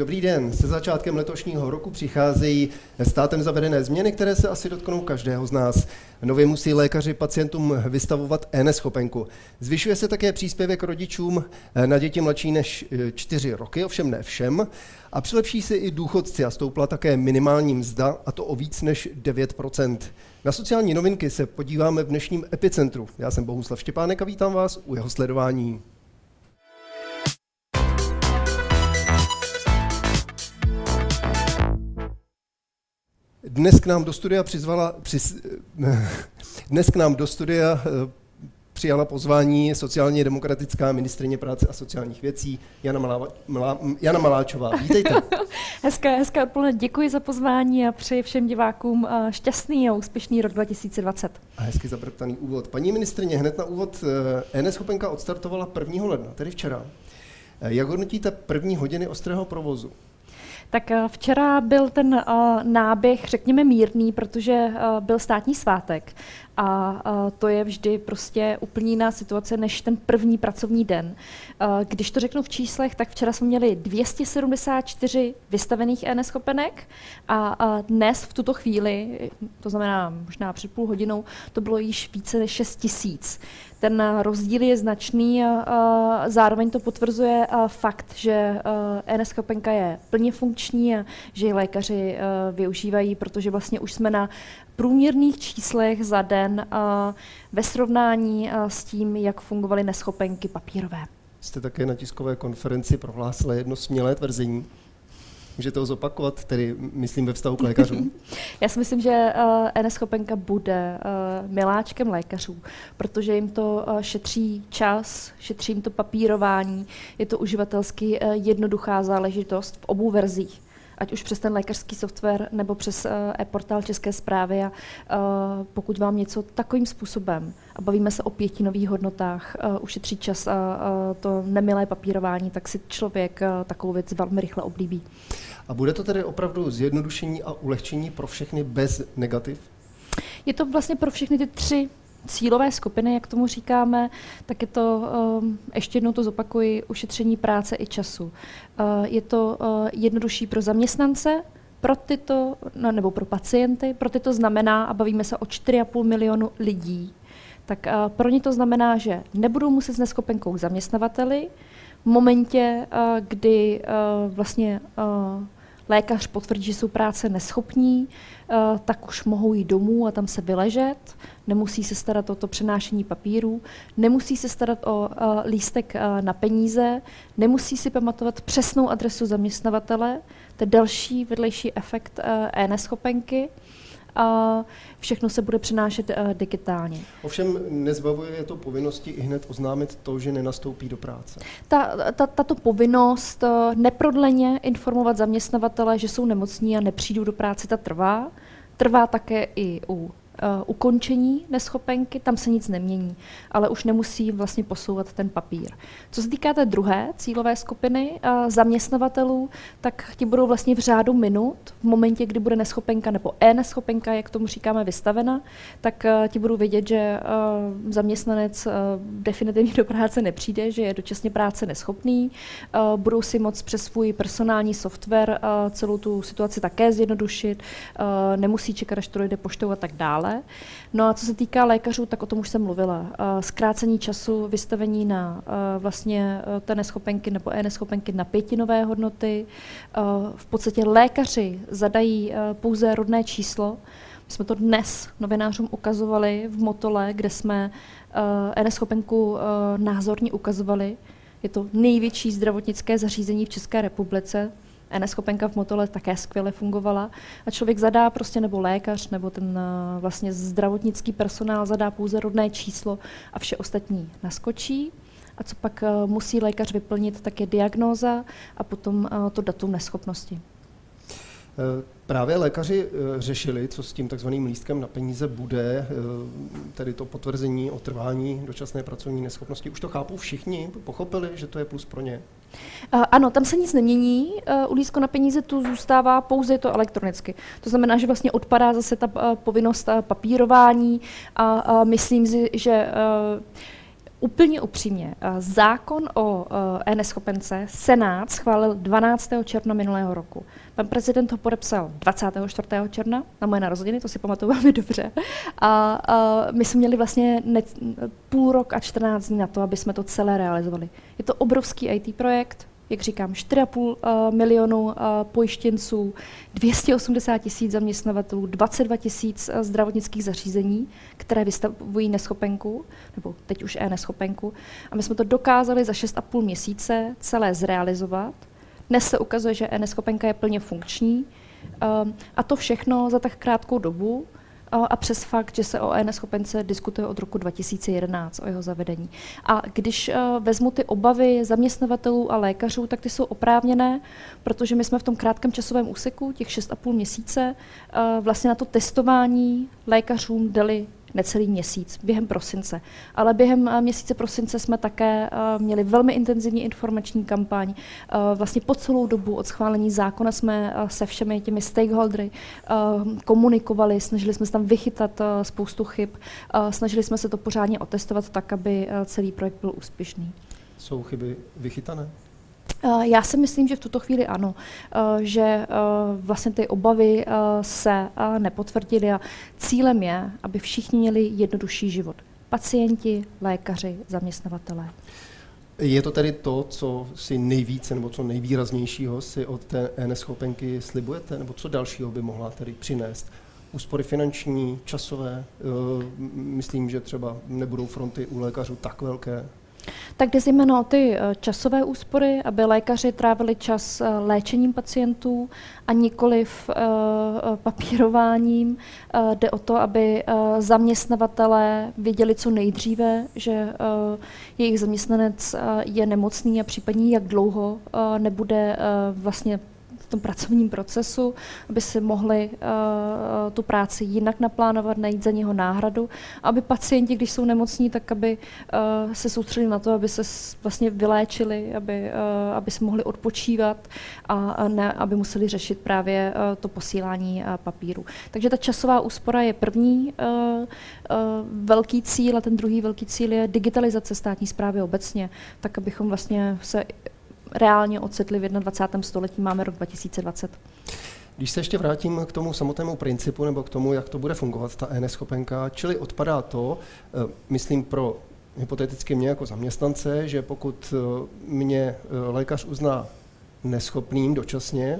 Dobrý den. Se začátkem letošního roku přicházejí státem zavedené změny, které se asi dotknou každého z nás. Nově musí lékaři pacientům vystavovat e-neschopenku. Zvyšuje se také příspěvek rodičům na děti mladší než 4 roky, ovšem ne všem. A přilepší se i důchodci a stoupla také minimální mzda, a to o víc než 9% Na sociální novinky se podíváme v dnešním epicentru. Já jsem Bohuslav Štěpánek a vítám vás u jeho sledování. Dnes k nám do studia přizvala, přiz, dnes k nám do studia eh, přijala pozvání sociálně demokratická ministrině práce a sociálních věcí Jana, Malá, Malá, Jana Maláčová. Vítejte. hezké, hezké odpoledne. Děkuji za pozvání a přeji všem divákům eh, šťastný a úspěšný rok 2020. A hezky zabrptaný úvod. Paní ministrině, hned na úvod eh, NS Chopenka odstartovala 1. ledna, tedy včera. Jak hodnotíte první hodiny ostrého provozu? Tak eh, včera byl ten uh, náběh, řekněme, mírný, protože uh, byl státní svátek a to je vždy prostě úplně jiná situace než ten první pracovní den. Když to řeknu v číslech, tak včera jsme měli 274 vystavených e-neschopenek a dnes v tuto chvíli, to znamená možná před půl hodinou, to bylo již více než 6 tisíc. Ten rozdíl je značný zároveň to potvrzuje fakt, že e-neschopenka je plně funkční a že ji lékaři využívají, protože vlastně už jsme na průměrných číslech za den ve srovnání s tím, jak fungovaly neschopenky papírové. Jste také na tiskové konferenci prohlásila jedno smělé tvrzení. Můžete to zopakovat, tedy myslím ve vztahu k lékařům? Já si myslím, že uh, NS Chopenka bude uh, miláčkem lékařů, protože jim to uh, šetří čas, šetří jim to papírování, je to uživatelsky uh, jednoduchá záležitost v obou verzích ať už přes ten lékařský software nebo přes uh, e-portál České zprávy. A uh, pokud vám něco takovým způsobem, a bavíme se o pěti nových hodnotách, uh, ušetří čas a uh, to nemilé papírování, tak si člověk uh, takovou věc velmi rychle oblíbí. A bude to tedy opravdu zjednodušení a ulehčení pro všechny bez negativ? Je to vlastně pro všechny ty tři cílové skupiny, jak tomu říkáme, tak je to, um, ještě jednou to zopakuji, ušetření práce i času. Uh, je to uh, jednodušší pro zaměstnance, pro tyto, no, nebo pro pacienty, pro ty to znamená, a bavíme se o 4,5 milionu lidí, tak uh, pro ně to znamená, že nebudou muset s neschopenkou k zaměstnavateli, v momentě, kdy vlastně lékař potvrdí, že jsou práce neschopní, tak už mohou jít domů a tam se vyležet, nemusí se starat o to přenášení papíru, nemusí se starat o uh, lístek uh, na peníze, nemusí si pamatovat přesnou adresu zaměstnavatele, to je další vedlejší efekt e-neschopenky a všechno se bude přenášet uh, digitálně. Ovšem nezbavuje je to povinnosti i hned oznámit to, že nenastoupí do práce. Ta, ta, tato povinnost uh, neprodleně informovat zaměstnavatele, že jsou nemocní a nepřijdou do práce, ta trvá. Trvá také i u uh, ukončení neschopenky, tam se nic nemění, ale už nemusí vlastně posouvat ten papír. Co se týká té druhé cílové skupiny uh, zaměstnavatelů, tak ti budou vlastně v řádu minut, v momentě, kdy bude neschopenka nebo e-neschopenka, jak tomu říkáme, vystavena, tak uh, ti budou vědět, že zaměstnanec definitivně do práce nepřijde, že je dočasně práce neschopný, budou si moc přes svůj personální software celou tu situaci také zjednodušit, nemusí čekat, až to dojde poštou a tak dále dále. No a co se týká lékařů, tak o tom už jsem mluvila. Zkrácení času vystavení na vlastně e, té neschopenky nebo e-neschopenky na pětinové hodnoty. V podstatě lékaři zadají pouze rodné číslo. My jsme to dnes novinářům ukazovali v Motole, kde jsme e-neschopenku názorně ukazovali. Je to největší zdravotnické zařízení v České republice. Neschopenka v Motole také skvěle fungovala a člověk zadá prostě, nebo lékař, nebo ten uh, vlastně zdravotnický personál zadá pouze rodné číslo a vše ostatní naskočí. A co pak uh, musí lékař vyplnit, tak je diagnóza a potom uh, to datum neschopnosti. Právě lékaři řešili, co s tím takzvaným lístkem na peníze bude, tedy to potvrzení o trvání dočasné pracovní neschopnosti. Už to chápou všichni, pochopili, že to je plus pro ně? Uh, ano, tam se nic nemění. Uh, u lístku na peníze tu zůstává pouze to elektronicky. To znamená, že vlastně odpadá zase ta uh, povinnost papírování a myslím si, že Úplně upřímně, eh, zákon o e-neschopence Senát schválil 12. června minulého roku. Pan prezident ho podepsal 24. června na moje narozeniny, to si pamatuju velmi dobře. A, a my jsme měli vlastně ne, půl rok a 14 dní na to, aby jsme to celé realizovali. Je to obrovský IT projekt, jak říkám, 4,5 uh, milionu uh, pojištěnců, 280 tisíc zaměstnavatelů, 22 tisíc uh, zdravotnických zařízení, které vystavují neschopenku, nebo teď už e-neschopenku. A my jsme to dokázali za 6,5 měsíce celé zrealizovat. Dnes se ukazuje, že e-neschopenka je plně funkční. Uh, a to všechno za tak krátkou dobu, a přes fakt, že se o e-neschopence diskutuje od roku 2011, o jeho zavedení. A když uh, vezmu ty obavy zaměstnavatelů a lékařů, tak ty jsou oprávněné, protože my jsme v tom krátkém časovém úseku, těch 6,5 měsíce, uh, vlastně na to testování lékařům dali necelý měsíc, během prosince. Ale během uh, měsíce prosince jsme také uh, měli velmi intenzivní informační kampaň. Uh, vlastně po celou dobu od schválení zákona jsme se všemi těmi stakeholdery komunikovali, snažili jsme se tam vychytat spoustu chyb, snažili jsme se to pořádně otestovat tak, aby celý projekt byl úspěšný. Jsou chyby vychytané? Já si myslím, že v tuto chvíli ano, že vlastně ty obavy se nepotvrdily a cílem je, aby všichni měli jednodušší život. Pacienti, lékaři, zaměstnavatelé. Je to tedy to, co si nejvíce nebo co nejvýraznějšího si od té neschopenky slibujete, nebo co dalšího by mohla tedy přinést? Úspory finanční, časové, myslím, že třeba nebudou fronty u lékařů tak velké, tak jde zejména o ty eh, časové úspory, aby lékaři trávili čas eh, léčením pacientů a nikoliv uh, papírováním. Jde o to, aby zaměstnavatelé věděli co nejdříve, že jejich zaměstnanec je nemocný a případně jak dlouho uh, nebude vlastně tom pracovním procesu, aby si mohli uh, tu práci jinak naplánovat, najít za něho náhradu, aby pacienti, když jsou nemocní, tak aby uh, se soustředili na to, aby se vlastně vyléčili, aby, uh, aby se mohli odpočívat a ne, aby museli řešit právě uh, to posílání uh, papíru. Takže ta časová úspora je první uh, uh, velký cíl a ten druhý velký cíl je digitalizace státní zprávy obecně, tak abychom vlastně se reálně ocitli v 21. století, máme rok 2020. Když se ještě vrátím k tomu samotnému principu nebo k tomu, jak to bude fungovat, ta e-neschopenka, čili odpadá to, eh, myslím pro hypoteticky mě jako zaměstnance, že pokud eh, mě eh, lékař uzná neschopným dočasně,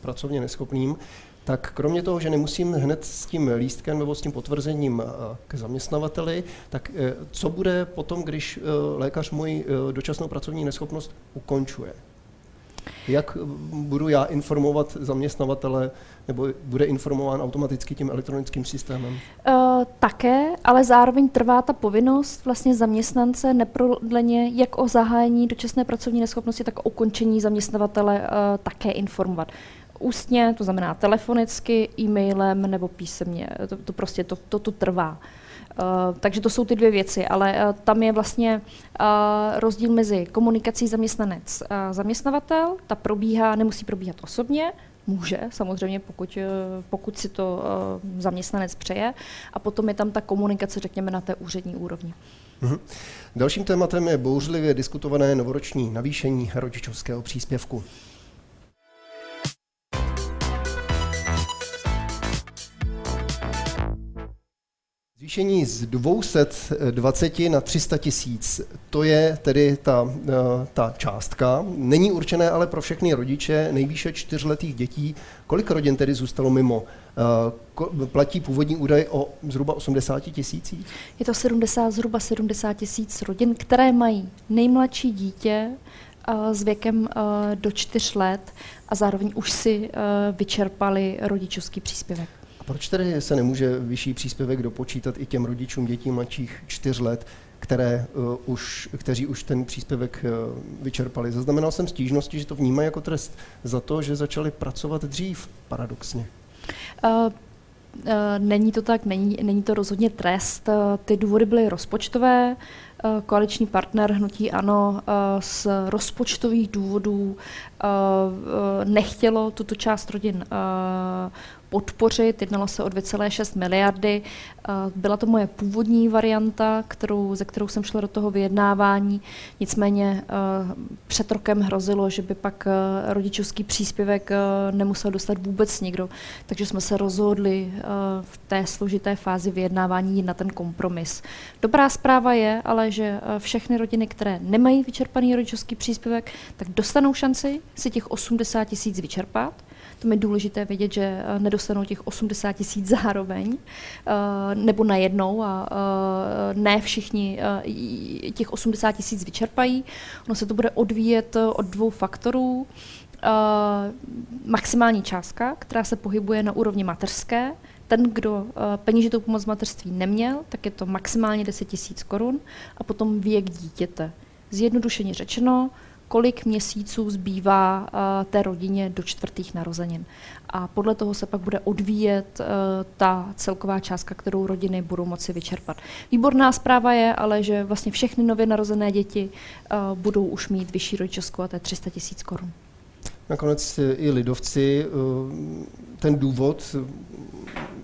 pracovně neschopným, tak kromě toho, že nemusím hned s tím lístkem nebo s tím potvrzením eh, k zaměstnavateli, tak eh, co bude potom, když eh, lékař můj dočasnou pracovní neschopnost ukončuje? Jak budu já informovat zaměstnavatele, nebo bude informován automaticky tím elektronickým systémem? Uh, také, ale zároveň trvá ta povinnost vlastně zaměstnance neprodleně jak o zahájení dočasné pracovní neschopnosti, tak o ukončení zaměstnavatele uh, také informovat ústně, to znamená telefonicky, e-mailem nebo písemně. To, to prostě to, to, to trvá. Uh, takže to jsou ty dvě věci, ale uh, tam je vlastně uh, rozdíl mezi komunikací zaměstnanec a zaměstnavatel. Ta probíhá, nemusí probíhat osobně, může samozřejmě, pokud, pokud si to zaměstnanec přeje. A potom je tam ta komunikace, řekněme, na té úřední úrovni. Mhm. Dalším tématem je bouřlivě diskutované novoroční navýšení rodičovského příspěvku. Zvýšení z 220 na 300 tisíc, to je tedy ta, eh, ta částka. Není určené ale pro všechny rodiče nejvýše čtyřletých dětí. Kolik rodin tedy zůstalo mimo? Eh, platí původní údaj o zhruba 80 tisících? Je to 70, zhruba 70 tisíc rodin, které mají nejmladší dítě eh, s věkem do 4 let a zároveň už si vyčerpali rodičovský příspěvek. A proč tedy se nemůže vyšší příspěvek dopočítat i těm rodičům dětí mladších čtyř let, které, uh, už, kteří už ten příspěvek uh, vyčerpali? Zaznamenal jsem stížnosti, že to vnímají jako trest za to, že začali pracovat dřív, paradoxně. Uh, Není to tak, není, není to rozhodně trest. Ty důvody byly rozpočtové. Koaliční partner Hnutí Ano z rozpočtových důvodů nechtělo tuto část rodin podpořit. Jednalo se o 2,6 miliardy. Byla to moje původní varianta, kterou, ze kterou jsem šla do toho vyjednávání. Nicméně před rokem hrozilo, že by pak rodičovský příspěvek nemusel dostat vůbec nikdo. Takže jsme se rozhodli v té složité fázi vyjednávání na ten kompromis. Dobrá zpráva je ale, že všechny rodiny, které nemají vyčerpaný rodičovský příspěvek, tak dostanou šanci si těch 80 tisíc vyčerpat. To je důležité vědět, že eh, nedostanou těch 80 tisíc zároveň eh, nebo najednou a eh, ne všichni těch 80 tisíc vyčerpají. Ono se to bude odvíjet od dvou faktorů. Maximální částka, která se pohybuje na úrovni mateřské, ten, kdo peněžitou pomoc v mateřství neměl, tak je to maximálně 10 tisíc korun a potom věk dítěte. Zjednodušeně řečeno, kolik měsíců zbývá uh, té rodině do čtvrtých narozenin. A podle toho se pak bude odvíjet uh, ta celková částka, kterou rodiny budou moci vyčerpat. Výborná zpráva je ale, že vlastně všechny nově narozené děti uh, budou už mít vyšší rodičovskou a to je 300 tisíc korun. Nakonec i lidovci ten důvod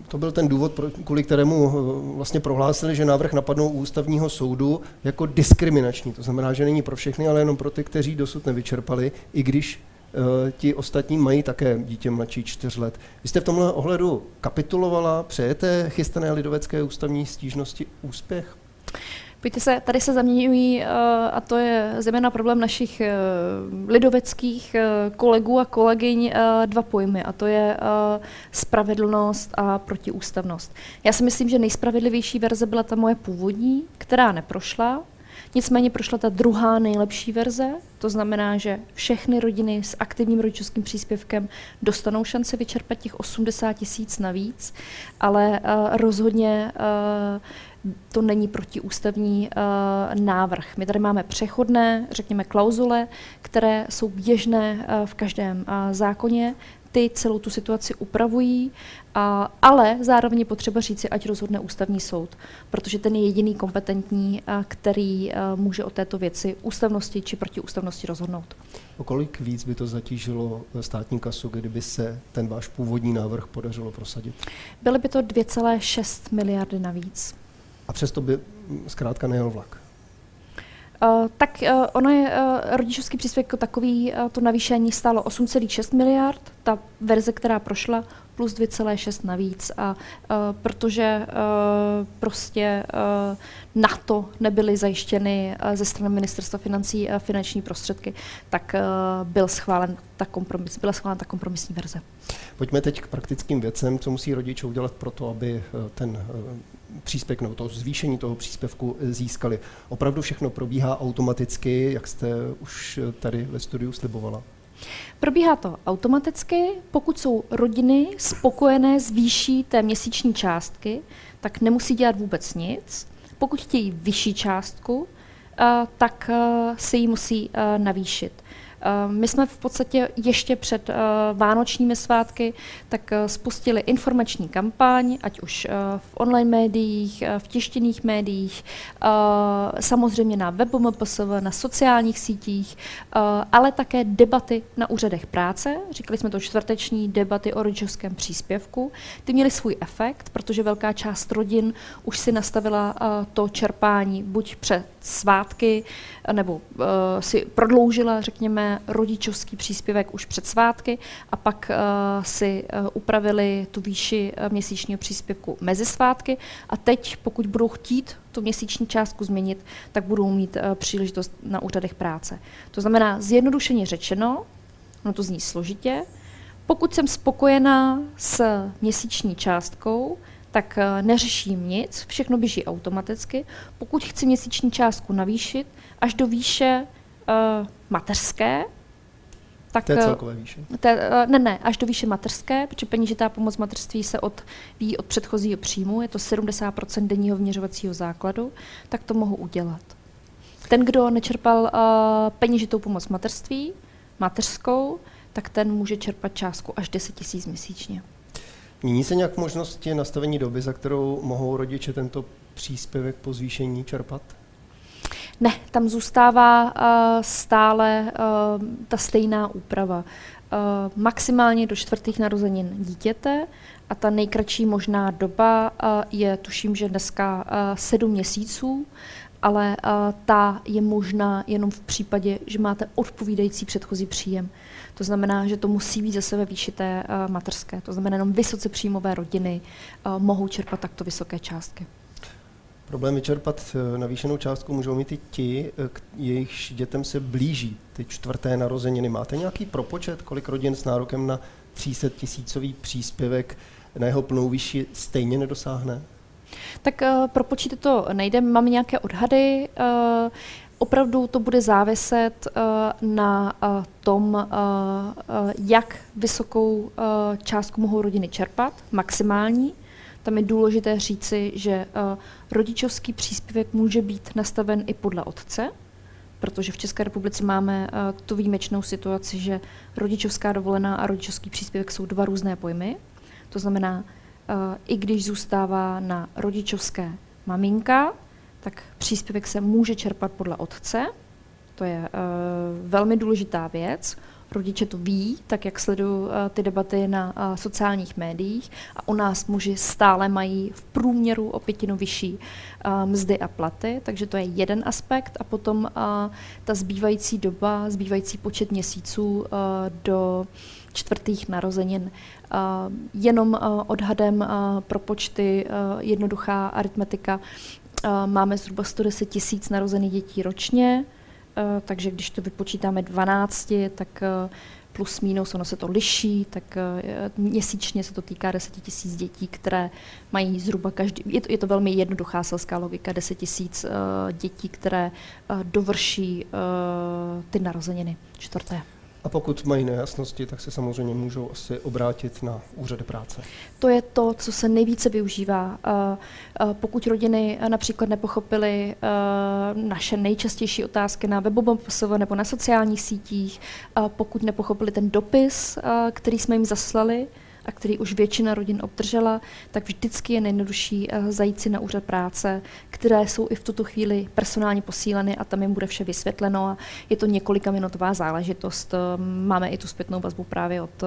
to byl ten důvod, kvůli kterému eh, vlastně prohlásili, že návrh napadnou ústavního soudu jako diskriminační. To znamená, že není pro všechny, ale jenom pro ty, kteří dosud nevyčerpali, i když uh, ti ostatní mají také dítě mladší čtyř let. Vy jste v tomhle ohledu kapitulovala, přejete chystané lidovecké ústavní stížnosti úspěch? Pojďte se, tady se zaměňují, eh, a to je zejména problém našich eh, lidoveckých eh, kolegů a kolegyň, dva pojmy, a to je spravedlnost a protiústavnost. Já si myslím, že nejspravedlivější verze byla ta moje původní, která neprošla, Nicméně prošla ta druhá nejlepší verze, to znamená, že všechny rodiny s aktivním rodičovským příspěvkem dostanou šance vyčerpat těch 80 tisíc navíc, ale rozhodně to není protiústavní uh, návrh. My tady máme přechodné, řekněme, klauzule, které jsou běžné uh, v každém uh, zákoně. Ty celou tu situaci upravují, a, ale zároveň je potřeba říci, ať rozhodne ústavní soud, protože ten je jediný kompetentní, uh, který uh, může o této věci ústavnosti či protiústavnosti rozhodnout. O kolik víc by to zatížilo státní kasu, kdyby se ten váš původní návrh podařilo prosadit? Byly by to 2,6 miliardy navíc a přesto by zkrátka nejel vlak. Uh, tak uh, ono je uh, rodičovský příspěvek jako takový, uh, to navýšení stálo 8,6 miliard, ta verze, která prošla, plus 2,6 navíc. A uh, protože uh, prostě uh, na to nebyly zajištěny uh, ze strany ministerstva financí uh, finanční prostředky, tak uh, byl schválen ta kompromis, byla schválena ta kompromisní verze. Pojďme teď k praktickým věcem, co musí rodiče udělat pro to, aby ten příspěvek nebo to zvýšení toho příspěvku získali. Opravdu všechno probíhá automaticky, jak jste už tady ve studiu slibovala? Probíhá to automaticky. Pokud jsou rodiny spokojené s výší té měsíční částky, tak nemusí dělat vůbec nic. Pokud chtějí vyšší částku, eh, tak eh, se ji musí eh, navýšit. Eh, my jsme v podstatě ještě před eh, vánočními svátky tak eh, spustili informační kampaň, ať už v online médiích, v tištěných médiích, samozřejmě na webu MPSV, na sociálních sítích, ale také debaty na úřadech práce. Říkali jsme to čtvrteční debaty o rodičovském příspěvku. Ty měly svůj efekt, protože velká část rodin už si nastavila to čerpání buď před svátky, nebo si prodloužila, řekněme, rodičovský příspěvek už před svátky a pak uh, si uh, upravili tu výši uh, měsíčního příspěvku mezi svátky a teď, pokud budou chtít tu měsíční částku změnit, tak budou mít uh, příležitost na úřadech práce. To znamená, zjednodušeně řečeno, no to zní složitě, pokud jsem spokojená s měsíční částkou, tak eh, neřeším nic, všechno běží automaticky. Pokud chci měsíční částku navýšit až do výše uh, mateřské, tak, té eh, celkové výše? Té, ne, ne, až do výše mateřské, protože peněžitá pomoc mateřství se odvíjí od předchozího příjmu, je to 70% denního vměřovacího základu, tak to mohu udělat. Ten, kdo nečerpal uh, peněžitou pomoc mateřství, mateřskou, tak ten může čerpat částku až 10 000 měsíčně. Mění se nějak možnosti nastavení doby, za kterou mohou rodiče tento příspěvek po zvýšení čerpat? Ne, tam zůstává uh, stále uh, ta stejná úprava. maximálně do čtvrtých narozenin dítěte a ta nejkratší možná doba je, tuším, že dneska sedm měsíců, ale ta je možná jenom v případě, že máte odpovídající předchozí příjem. To znamená, že to musí být zase ve výši té materské. To znamená, jenom vysoce příjmové rodiny mohou čerpat takto vysoké částky. Problém vyčerpat e, navýšenou částku můžou mít i ti, e, jejichž dětem se blíží ty čtvrté narozeniny. Máte nějaký propočet, kolik rodin s nárokem na 300 tisícový příspěvek na jeho plnou výši stejně nedosáhne? Tak uh, propočítat to nejde, máme nějaké odhady. Uh, opravdu to bude záviset uh, na uh, tom, uh, jak vysokou částku mohou rodiny čerpat, maximální. Tam je důležité říci, že uh, rodičovský příspěvek může být nastaven i podle otce, protože v České republice máme uh, tu výjimečnou situaci, že rodičovská dovolená a rodičovský příspěvek jsou dva různé pojmy. To znamená, uh, i když zůstává na rodičovské maminka, tak příspěvek se může čerpat podle otce. To je uh, velmi důležitá věc rodiče to ví, tak jak sledují uh, ty debaty na uh, sociálních médiích a u nás muži stále mají v průměru o pětinu vyšší uh, mzdy a platy, takže to je jeden aspekt a potom ta zbývající doba, zbývající počet měsíců do čtvrtých narozenin. Jenom odhadem pro počty, jednoduchá aritmetika, máme zhruba 110 tisíc narozených dětí ročně, Eh, takže když to vypočítáme 12, tak eh, plus minus, ono se to liší, tak eh, měsíčně se to týká 10 tisíc dětí, které mají zhruba každý, je to, je to velmi jednoduchá selská logika, 10 tisíc dětí, které dovrší ty narozeniny čtvrté. A pokud mají nejasnosti, tak se samozřejmě můžou asi obrátit na úřady práce. To je to, co se nejvíce využívá. Pokud rodiny například nepochopily naše nejčastější otázky na webovém nebo na sociálních sítích, pokud nepochopili ten dopis, který jsme jim zaslali, a který už většina rodin obdržela, tak vždycky je nejjednodušší eh, zajít si na úřad práce, které jsou i v tuto chvíli personálně posíleny a tam jim bude vše vysvětleno a je to několika minutová záležitost. Eh, máme i tu zpětnou vazbu právě od eh,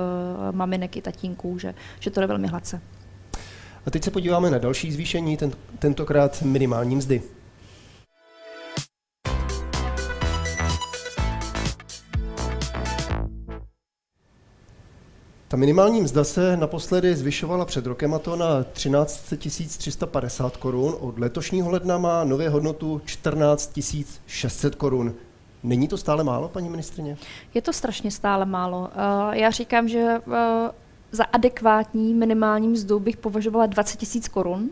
maminek i tatínků, že, že to je velmi hladce. A teď se podíváme na další zvýšení, ten, tentokrát minimální mzdy. Ta minimální mzda se naposledy zvyšovala před rokem a to na 13 350 korun. Od letošního ledna má nově hodnotu 14 600 korun. Není to stále málo, paní ministrině? Je to strašně stále málo. Eh, já říkám, že eh, za adekvátní minimální mzdu bych považovala 20 tisíc korun.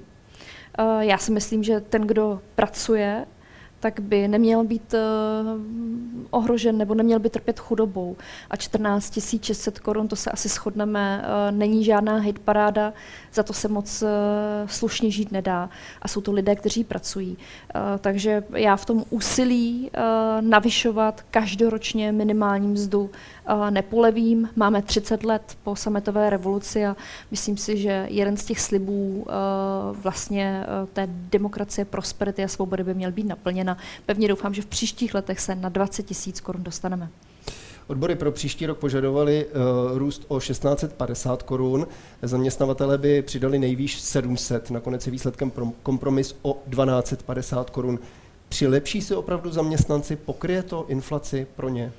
Eh, já si myslím, že ten, kdo pracuje, tak by neměl být ohrožen nebo neměl by trpět chudobou. A 14 600 korun, to se asi shodneme, uh, není žádná hate paráda, za to se moc uh, slušně žít nedá. A jsou to lidé, kteří pracují. Uh, takže já v tom úsilí navyšovat každoročně minimální mzdu nepolevím. Máme 30 let po sametové revoluci a myslím si, že jeden z těch slibů vlastně té demokracie, prosperity a svobody by měl být naplněn. Pevně doufám, že v příštích letech se na 20 tisíc korun dostaneme. Odbory pro příští rok požadovali uh, růst o 1650 korun. Zaměstnavatele by přidali nejvýš 700. Nakonec je výsledkem kompromis o 1250 korun. Přilepší si opravdu zaměstnanci? Pokryje to inflaci pro ně?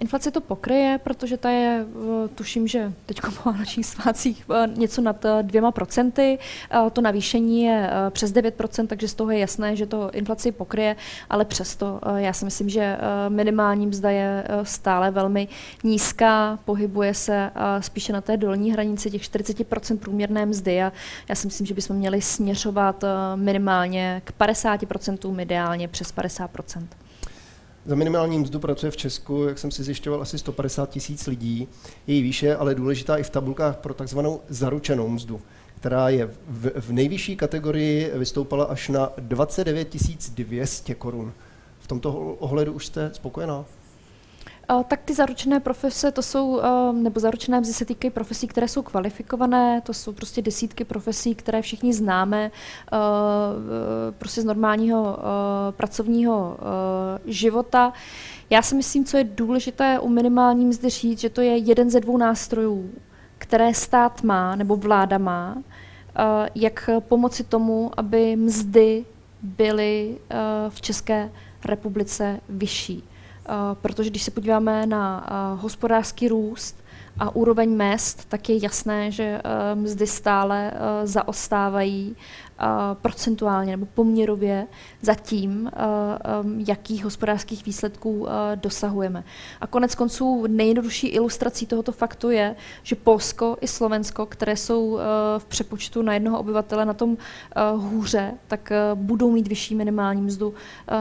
Inflace to pokryje, protože ta je, eh, tuším, že teď po vánočních svácích eh, něco nad eh, dvěma procenty. To navýšení je přes 9%, takže z toho je jasné, že to inflaci pokryje, ale přesto já si myslím, že minimální mzda je stále velmi nízká, pohybuje se spíše na té dolní hranici těch 40% průměrné mzdy a já si myslím, že bychom měli směřovat minimálně k 50%, ideálně přes 50%. Za minimální mzdu pracuje v Česku, jak jsem si zjišťoval, asi 150 tisíc lidí. Její výše ale důležitá i v tabulkách pro takzvanou zaručenou mzdu, která je v, v nejvyšší kategorii vystoupala až na 29 200 korun. V tomto ohledu už jste spokojená? Tak ty zaručené profese, to jsou, nebo zaručené mzdy se týkají profesí, které jsou kvalifikované, to jsou prostě desítky profesí, které všichni známe prostě z normálního pracovního života. Já si myslím, co je důležité u minimální mzdy říct, že to je jeden ze dvou nástrojů, které stát má nebo vláda má, jak pomoci tomu, aby mzdy byly v České republice vyšší. Protože když se podíváme na hospodářský růst, a úroveň mest, tak je jasné, že mzdy stále zaostávají procentuálně nebo poměrově za tím, jakých hospodářských výsledků dosahujeme. A konec konců nejjednodušší ilustrací tohoto faktu je, že Polsko i Slovensko, které jsou v přepočtu na jednoho obyvatele na tom hůře, tak budou mít vyšší minimální mzdu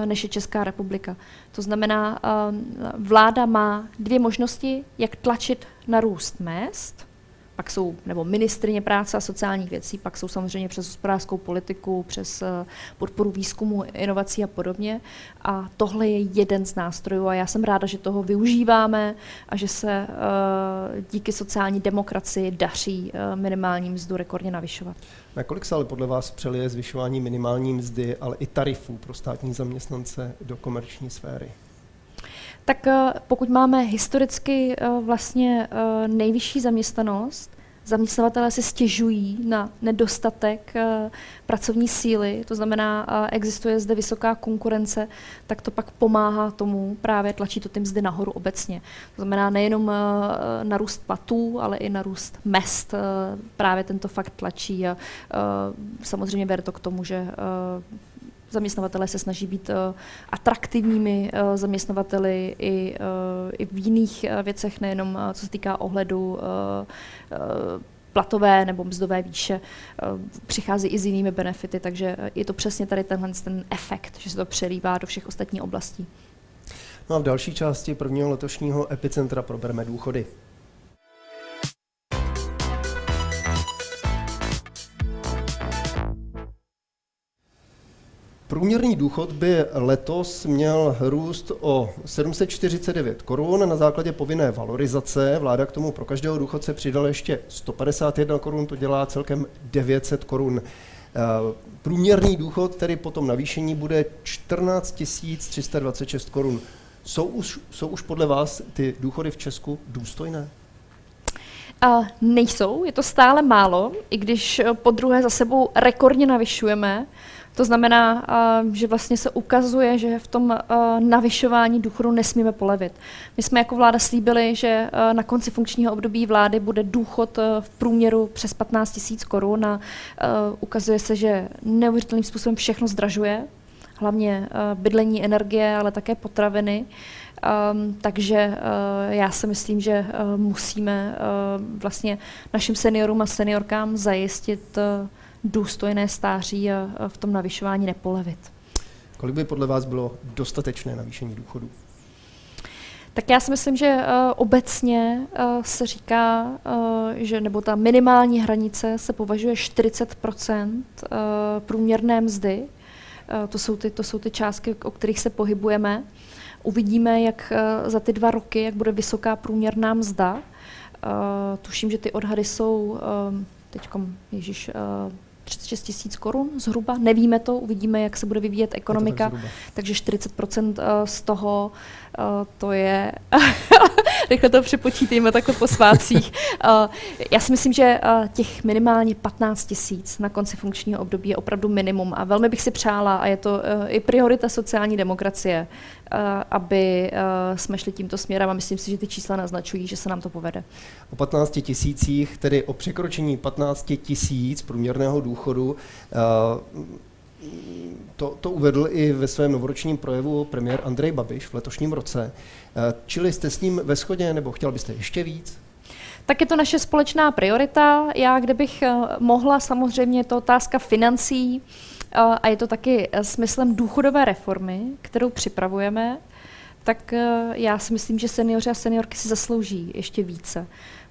než je Česká republika. To znamená, vláda má dvě možnosti, jak tlačit na růst mest, pak jsou, nebo ministrině práce a sociálních věcí, pak jsou samozřejmě přes hospodářskou politiku, přes eh, podporu výzkumu, inovací a podobně. A tohle je jeden z nástrojů a já jsem ráda, že toho využíváme a že se uh, díky sociální demokracii daří uh, minimální mzdu rekordně navyšovat. Na kolik se ale podle vás přelije zvyšování minimální mzdy, ale i tarifů pro státní zaměstnance do komerční sféry? Tak eh, pokud máme historicky eh, vlastně eh, nejvyšší zaměstnanost, zaměstnavatelé si stěžují na nedostatek pracovní síly, to znamená, existuje zde vysoká konkurence, tak to pak pomáhá tomu, právě tlačí to ty mzdy nahoru obecně. To znamená nejenom na růst platů, ale i na růst mest právě tento fakt tlačí a samozřejmě vede to k tomu, že Zaměstnavatelé se snaží být uh, atraktivními uh, zaměstnavateli i, uh, i v jiných věcech, nejenom co se týká ohledu platové nebo mzdové výše přichází i s jinými benefity, takže je to přesně tady tenhle ten efekt, že se to přelívá do všech ostatních oblastí. No a v další části prvního letošního epicentra probereme důchody. Průměrný důchod by letos měl růst o 749 korun na základě povinné valorizace. Vláda k tomu pro každého důchodce přidala ještě 151 korun, to dělá celkem 900 korun. Eh, průměrný důchod tedy po tom navýšení bude 14 326 korun. Jsou už, jsou už podle vás ty důchody v Česku důstojné? A nejsou, je to stále málo, i když po druhé za sebou rekordně navyšujeme. To znamená, že vlastně se ukazuje, že v tom navyšování důchodu nesmíme polevit. My jsme jako vláda slíbili, že na konci funkčního období vlády bude důchod v průměru přes 15 000 korun a ukazuje se, že neuvěřitelným způsobem všechno zdražuje, hlavně bydlení, energie, ale také potraviny. Um, takže uh, já si myslím, že uh, musíme uh, vlastně našim seniorům a seniorkám zajistit uh, důstojné stáří a v tom navyšování nepolevit. Kolik by podle vás bylo dostatečné navýšení důchodů? Tak já si myslím, že uh, obecně uh, se říká, uh, že nebo ta minimální hranice se považuje 40 uh, průměrné mzdy. To, jsou ty, to jsou ty částky, o kterých se pohybujeme. Uvidíme, jak za ty dva roky, jak bude vysoká průměrná mzda. Tuším, že ty odhady jsou teď, ježiš, uh, 36 tisíc korun zhruba. Nevíme to, uvidíme, jak se bude vyvíjet ekonomika. Takže 40 eh, z toho uh, to je. Rychle to přepočítejme takhle po svácích. Uh, já si myslím, že těch minimálně 15 tisíc na konci funkčního období je opravdu minimum a velmi bych si přála, a je to i priorita sociální demokracie, Eh, aby eh, jsme šli tímto směrem a myslím si, že ty čísla naznačují, že se nám to povede. O 15 tisících, tedy o překročení 15 tisíc průměrného důchodu, eh, to, to uvedl i ve svém novoročním projevu premiér Andrej Babiš v letošním roce. Čili jste s ním ve shodě, nebo chtěl byste ještě víc? Tak je to naše společná priorita. Já, kdybych mohla, samozřejmě je to otázka financí, a je to taky eh, smyslem důchodové reformy, kterou připravujeme, tak eh, já si myslím, že seniori a seniorky si zaslouží ještě více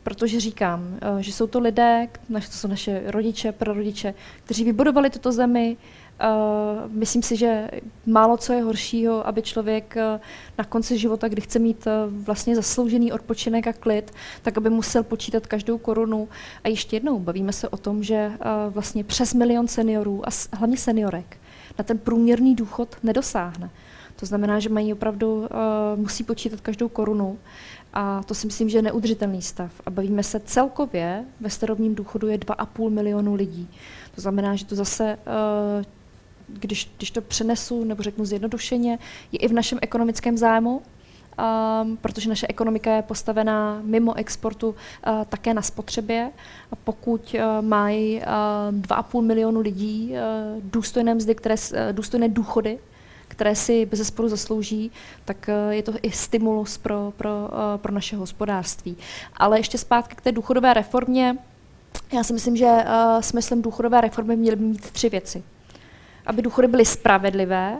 protože říkám, že jsou to lidé, to jsou naše rodiče, prarodiče, kteří vybudovali tuto zemi, Uh, myslím si, že málo co je horšího, aby člověk uh, na konci života, kdy chce mít uh, vlastně zasloužený odpočinek a klid, tak aby musel počítat každou korunu. A ještě jednou bavíme se o tom, že vlastně přes milion seniorů a hlavně seniorek na ten průměrný důchod nedosáhne. To znamená, že mají opravdu, musí počítat každou korunu. A to si myslím, že je neudržitelný stav. A bavíme se celkově ve starobním důchodu je 2,5 milionu lidí. To znamená, že to zase když, když to přenesu nebo řeknu zjednodušeně, je i v našem ekonomickém zájmu, um, protože naše ekonomika je postavená mimo exportu uh, také na spotřebě. A pokud uh, mají uh, 2,5 milionu lidí uh, důstojné mzdy, které, uh, důstojné důchody, které si bez zesporu zaslouží, tak uh, je to i stimulus pro, pro, uh, pro naše hospodářství. Ale ještě zpátky k té důchodové reformě. Já si myslím, že uh, smyslem důchodové reformy měly mít tři věci aby důchody byly spravedlivé,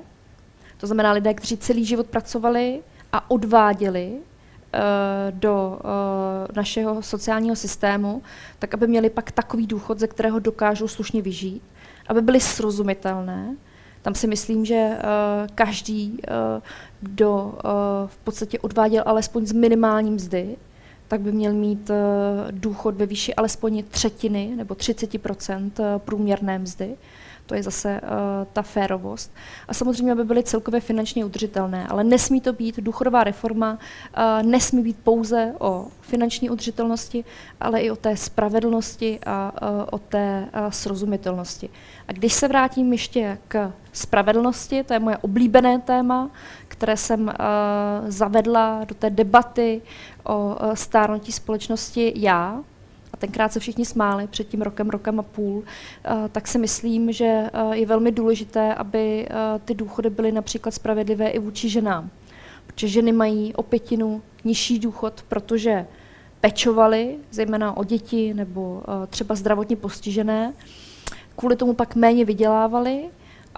to znamená lidé, kteří celý život pracovali a odváděli do našeho sociálního systému, tak aby měli pak takový důchod, ze kterého dokážou slušně vyžít, aby byly srozumitelné. Tam si myslím, že uh, každý, uh, kdo uh, v podstatě odváděl alespoň z minimální mzdy, tak by měl mít důchod ve výši alespoň třetiny nebo 30% průměrné mzdy. To je zase uh, ta férovost. A samozřejmě, aby byly celkově finančně udržitelné. Ale nesmí to být, důchodová reforma uh, nesmí být pouze o finanční udržitelnosti, ale i o té spravedlnosti a uh, o té uh, srozumitelnosti. A když se vrátím ještě k spravedlnosti, to je moje oblíbené téma, které jsem uh, zavedla do té debaty o uh, stárnutí společnosti já, tenkrát se všichni smáli před tím rokem, rokem a půl, eh, tak si myslím, že eh, je velmi důležité, aby eh, ty důchody byly například spravedlivé i vůči ženám. Protože ženy mají o pětinu nižší důchod, protože pečovali, zejména o děti nebo třeba zdravotně postižené, kvůli tomu pak méně vydělávali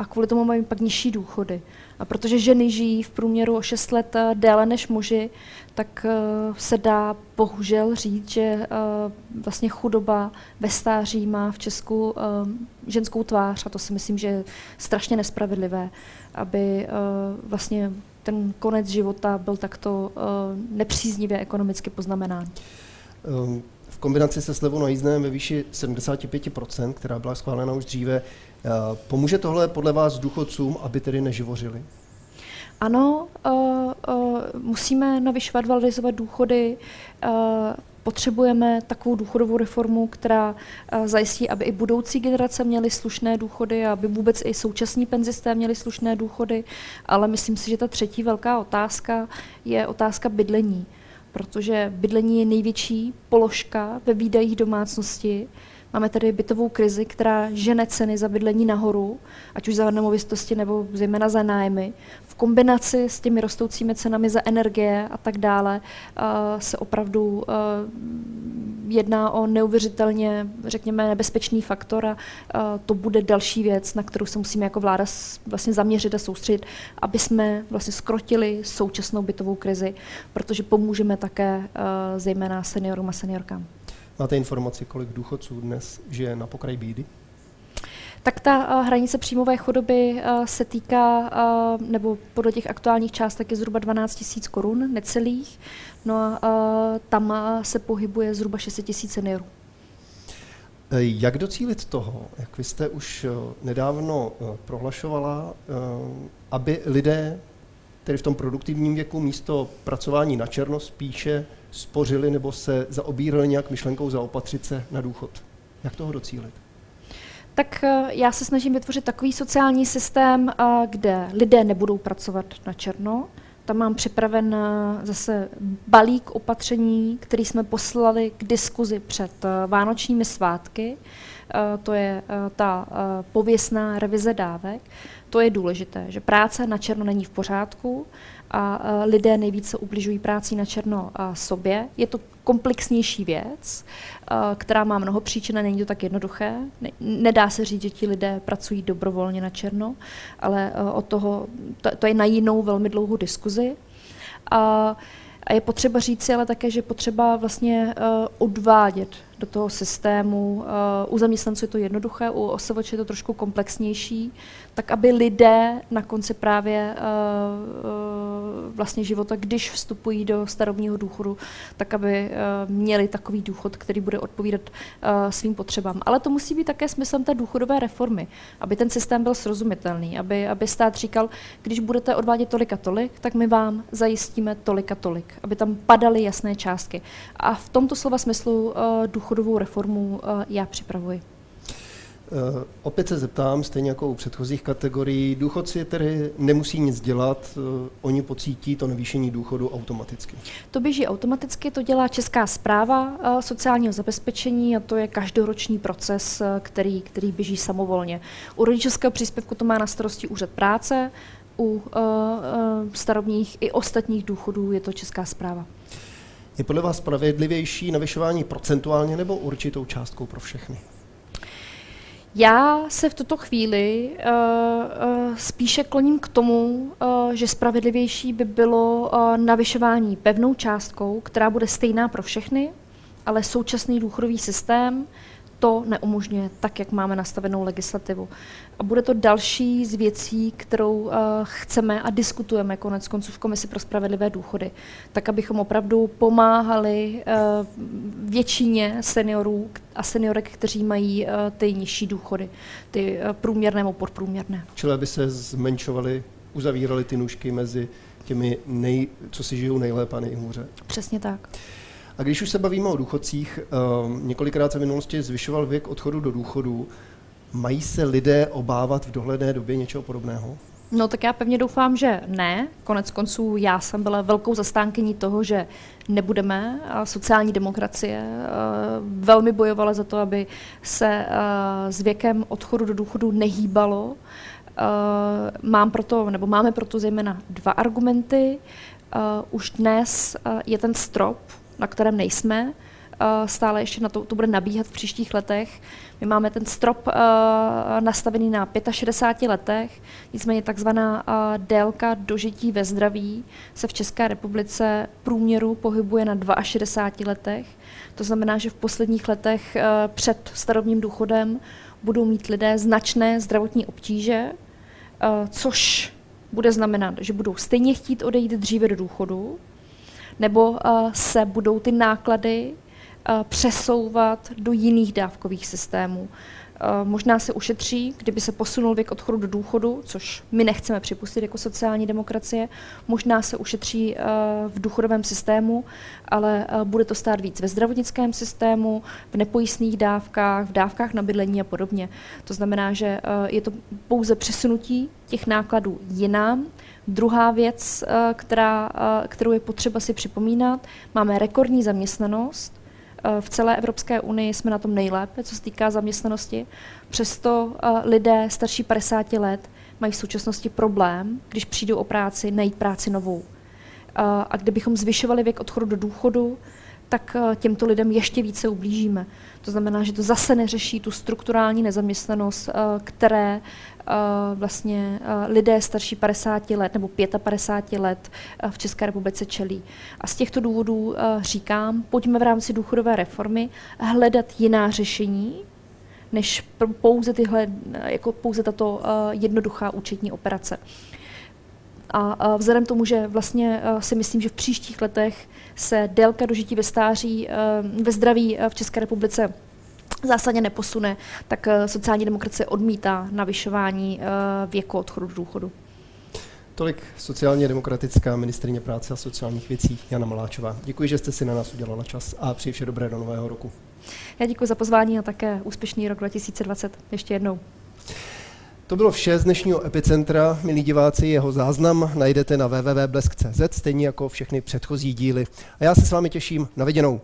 a kvůli tomu mají pak nižší důchody. A protože ženy žijí v průměru o 6 let déle než muži, tak uh, se dá bohužel říct, že uh, vlastně chudoba ve stáří má v Česku ženskou tvář a to si myslím, že je strašně nespravedlivé, aby vlastně ten konec života byl takto nepříznivě ekonomicky poznamenán. V kombinaci se slevou na jízdném ve výši 75%, která byla schválena už dříve, pomůže tohle podle vás důchodcům, aby tedy neživořili? Ano, uh, uh, musíme navyšovat, valorizovat důchody, uh, potřebujeme takovou důchodovou reformu, která zajistí, aby i budoucí generace měly slušné důchody, aby vůbec i současní penzisté měli slušné důchody, ale myslím si, že ta třetí velká otázka je otázka bydlení, protože bydlení je největší položka ve výdajích domácnosti, Máme tady bytovou krizi, která žene ceny za bydlení nahoru, ať už za nemovitosti nebo zejména za nájmy. V kombinaci s těmi rostoucími cenami za energie a tak dále uh, se opravdu uh, jedná o neuvěřitelně, řekněme, nebezpečný faktor a uh, to bude další věc, na kterou se musíme jako vláda vlastně zaměřit a soustředit, aby jsme vlastně skrotili současnou bytovou krizi, protože pomůžeme také zejména seniorům a seniorkám. Máte informaci, kolik důchodců dnes žije na pokraji bídy? Tak ta uh, hranice příjmové chudoby uh, se týká, uh, nebo podle těch aktuálních částek je zhruba 12 000 korun, necelých. No a tam se pohybuje zhruba 6 000 seniorů. Jak docílit toho, jak vy jste už nedávno prohlašovala, aby lidé tedy v tom produktivním věku místo pracování na černo spíše spořili nebo se zaobírali nějak myšlenkou zaopatřit se na důchod. Jak toho docílit? Tak eh, já se snažím vytvořit takový sociální systém, eh, kde lidé nebudou pracovat na černo. Tam mám připraven eh, zase balík opatření, který jsme poslali k diskuzi před vánočními svátky. To je ta pověstná revize dávek. To je důležité, že práce na černo není v pořádku a lidé nejvíce ubližují práci na černo sobě. Je to komplexnější věc, která má mnoho příčin a není to tak jednoduché. Nedá se říct, že ti lidé pracují dobrovolně na černo, ale od toho, to, to je na jinou velmi dlouhou diskuzi. A je potřeba říci ale také, že potřeba vlastně odvádět do toho systému. Uh, u zaměstnanců je to jednoduché, u osovoče je to trošku komplexnější, tak aby lidé na konci právě uh, uh, vlastně života, když vstupují do starobního důchodu, tak aby měli takový důchod, který bude odpovídat svým potřebám. Ale to musí být také smyslem té důchodové reformy, aby ten systém byl srozumitelný, aby, aby stát říkal, když budete odvádět tolik a tolik, tak my vám zajistíme tolik a tolik, aby tam padaly jasné částky. A v tomto slova smyslu uh, důchodovou reformu uh, já připravuji. Uh, opět se zeptám, stejně jako u předchozích kategorií, důchodci tedy nemusí nic dělat, uh, oni pocítí to navýšení důchodu automaticky. To běží automaticky, to dělá Česká zpráva sociálního zabezpečení a to je každoroční proces, který, který běží samovolně. U rodičovského příspěvku to má na starosti úřad práce, u uh, starobních i ostatních důchodů je to Česká zpráva. Je podle vás spravedlivější navyšování procentuálně nebo určitou částkou pro všechny? Já se v tuto chvíli uh, uh, spíše kloním k tomu, uh, že spravedlivější by bylo uh, navyšování pevnou částkou, která bude stejná pro všechny, ale současný důchodový systém to neumožňuje tak, jak máme nastavenou legislativu. A bude to další z věcí, kterou uh, chceme a diskutujeme konec konců v Komisi pro spravedlivé důchody, tak abychom opravdu pomáhali uh, většině seniorů a seniorek, kteří mají uh, ty nižší důchody, ty uh, průměrné nebo podprůměrné. Čili aby se zmenšovaly, uzavíraly ty nůžky mezi těmi, nej, co si žijou nejlépe a nejhůře. Přesně tak. A když už se bavíme o důchodcích, uh, několikrát se v minulosti zvyšoval věk odchodu do důchodu. Mají se lidé obávat v dohledné době něčeho podobného? No tak já pevně doufám, že ne. Konec konců já jsem byla velkou zastánkyní toho, že nebudeme. A sociální demokracie uh, velmi bojovala za to, aby se uh, s věkem odchodu do důchodu nehýbalo. Mám proto, nebo máme proto zejména dva argumenty. Už dnes je ten strop na kterém nejsme. Uh, stále ještě na to, to bude nabíhat v příštích letech. My máme ten strop uh, nastavený na 65 letech, nicméně takzvaná uh, délka dožití ve zdraví se v České republice průměru pohybuje na 62 letech. To znamená, že v posledních letech uh, před starobním důchodem budou mít lidé značné zdravotní obtíže, což bude znamenat, že budou stejně chtít odejít dříve do důchodu, nebo uh, se budou ty náklady uh, přesouvat do jiných dávkových systémů. Uh, možná se ušetří, kdyby se posunul věk odchodu do důchodu, což my nechceme připustit jako sociální demokracie. Možná se ušetří v důchodovém systému, ale bude to stát víc ve zdravotnickém systému, v nepojistných dávkách, v dávkách na bydlení a podobně. To znamená, že je to pouze přesunutí těch nákladů jinam, Druhá věc, eh, která, eh, kterou je potřeba si připomínat, máme rekordní zaměstnanost. Eh, v celé Evropské unii jsme na tom nejlépe, co se týká zaměstnanosti. Přesto lidé starší 50 let mají v současnosti problém, když přijdou o práci, najít práci novou. A kdybychom zvyšovali věk odchodu do důchodu, tak těmto lidem ještě více ublížíme. To znamená, že to zase neřeší tu strukturální nezaměstnanost, které vlastně lidé starší 50 let nebo 55 let v České republice čelí. A z těchto důvodů říkám, pojďme v rámci důchodové reformy hledat jiná řešení, než pouze, tyhle, jako pouze tato jednoduchá účetní operace. A vzhledem tomu, že vlastně si myslím, že v příštích letech se délka dožití ve stáří, ve zdraví v České republice zásadně neposune, tak sociální demokracie odmítá navyšování věku odchodu do důchodu. Tolik sociálně demokratická ministrině práce a sociálních věcí Jana Maláčová. Děkuji, že jste si na nás udělala čas a přeji vše dobré do nového roku. Já děkuji za pozvání a také úspěšný rok 2020 ještě jednou. To bylo vše z dnešního Epicentra. Milí diváci, jeho záznam najdete na www.blesk.cz, stejně jako všechny předchozí díly. A já se s vámi těším na viděnou.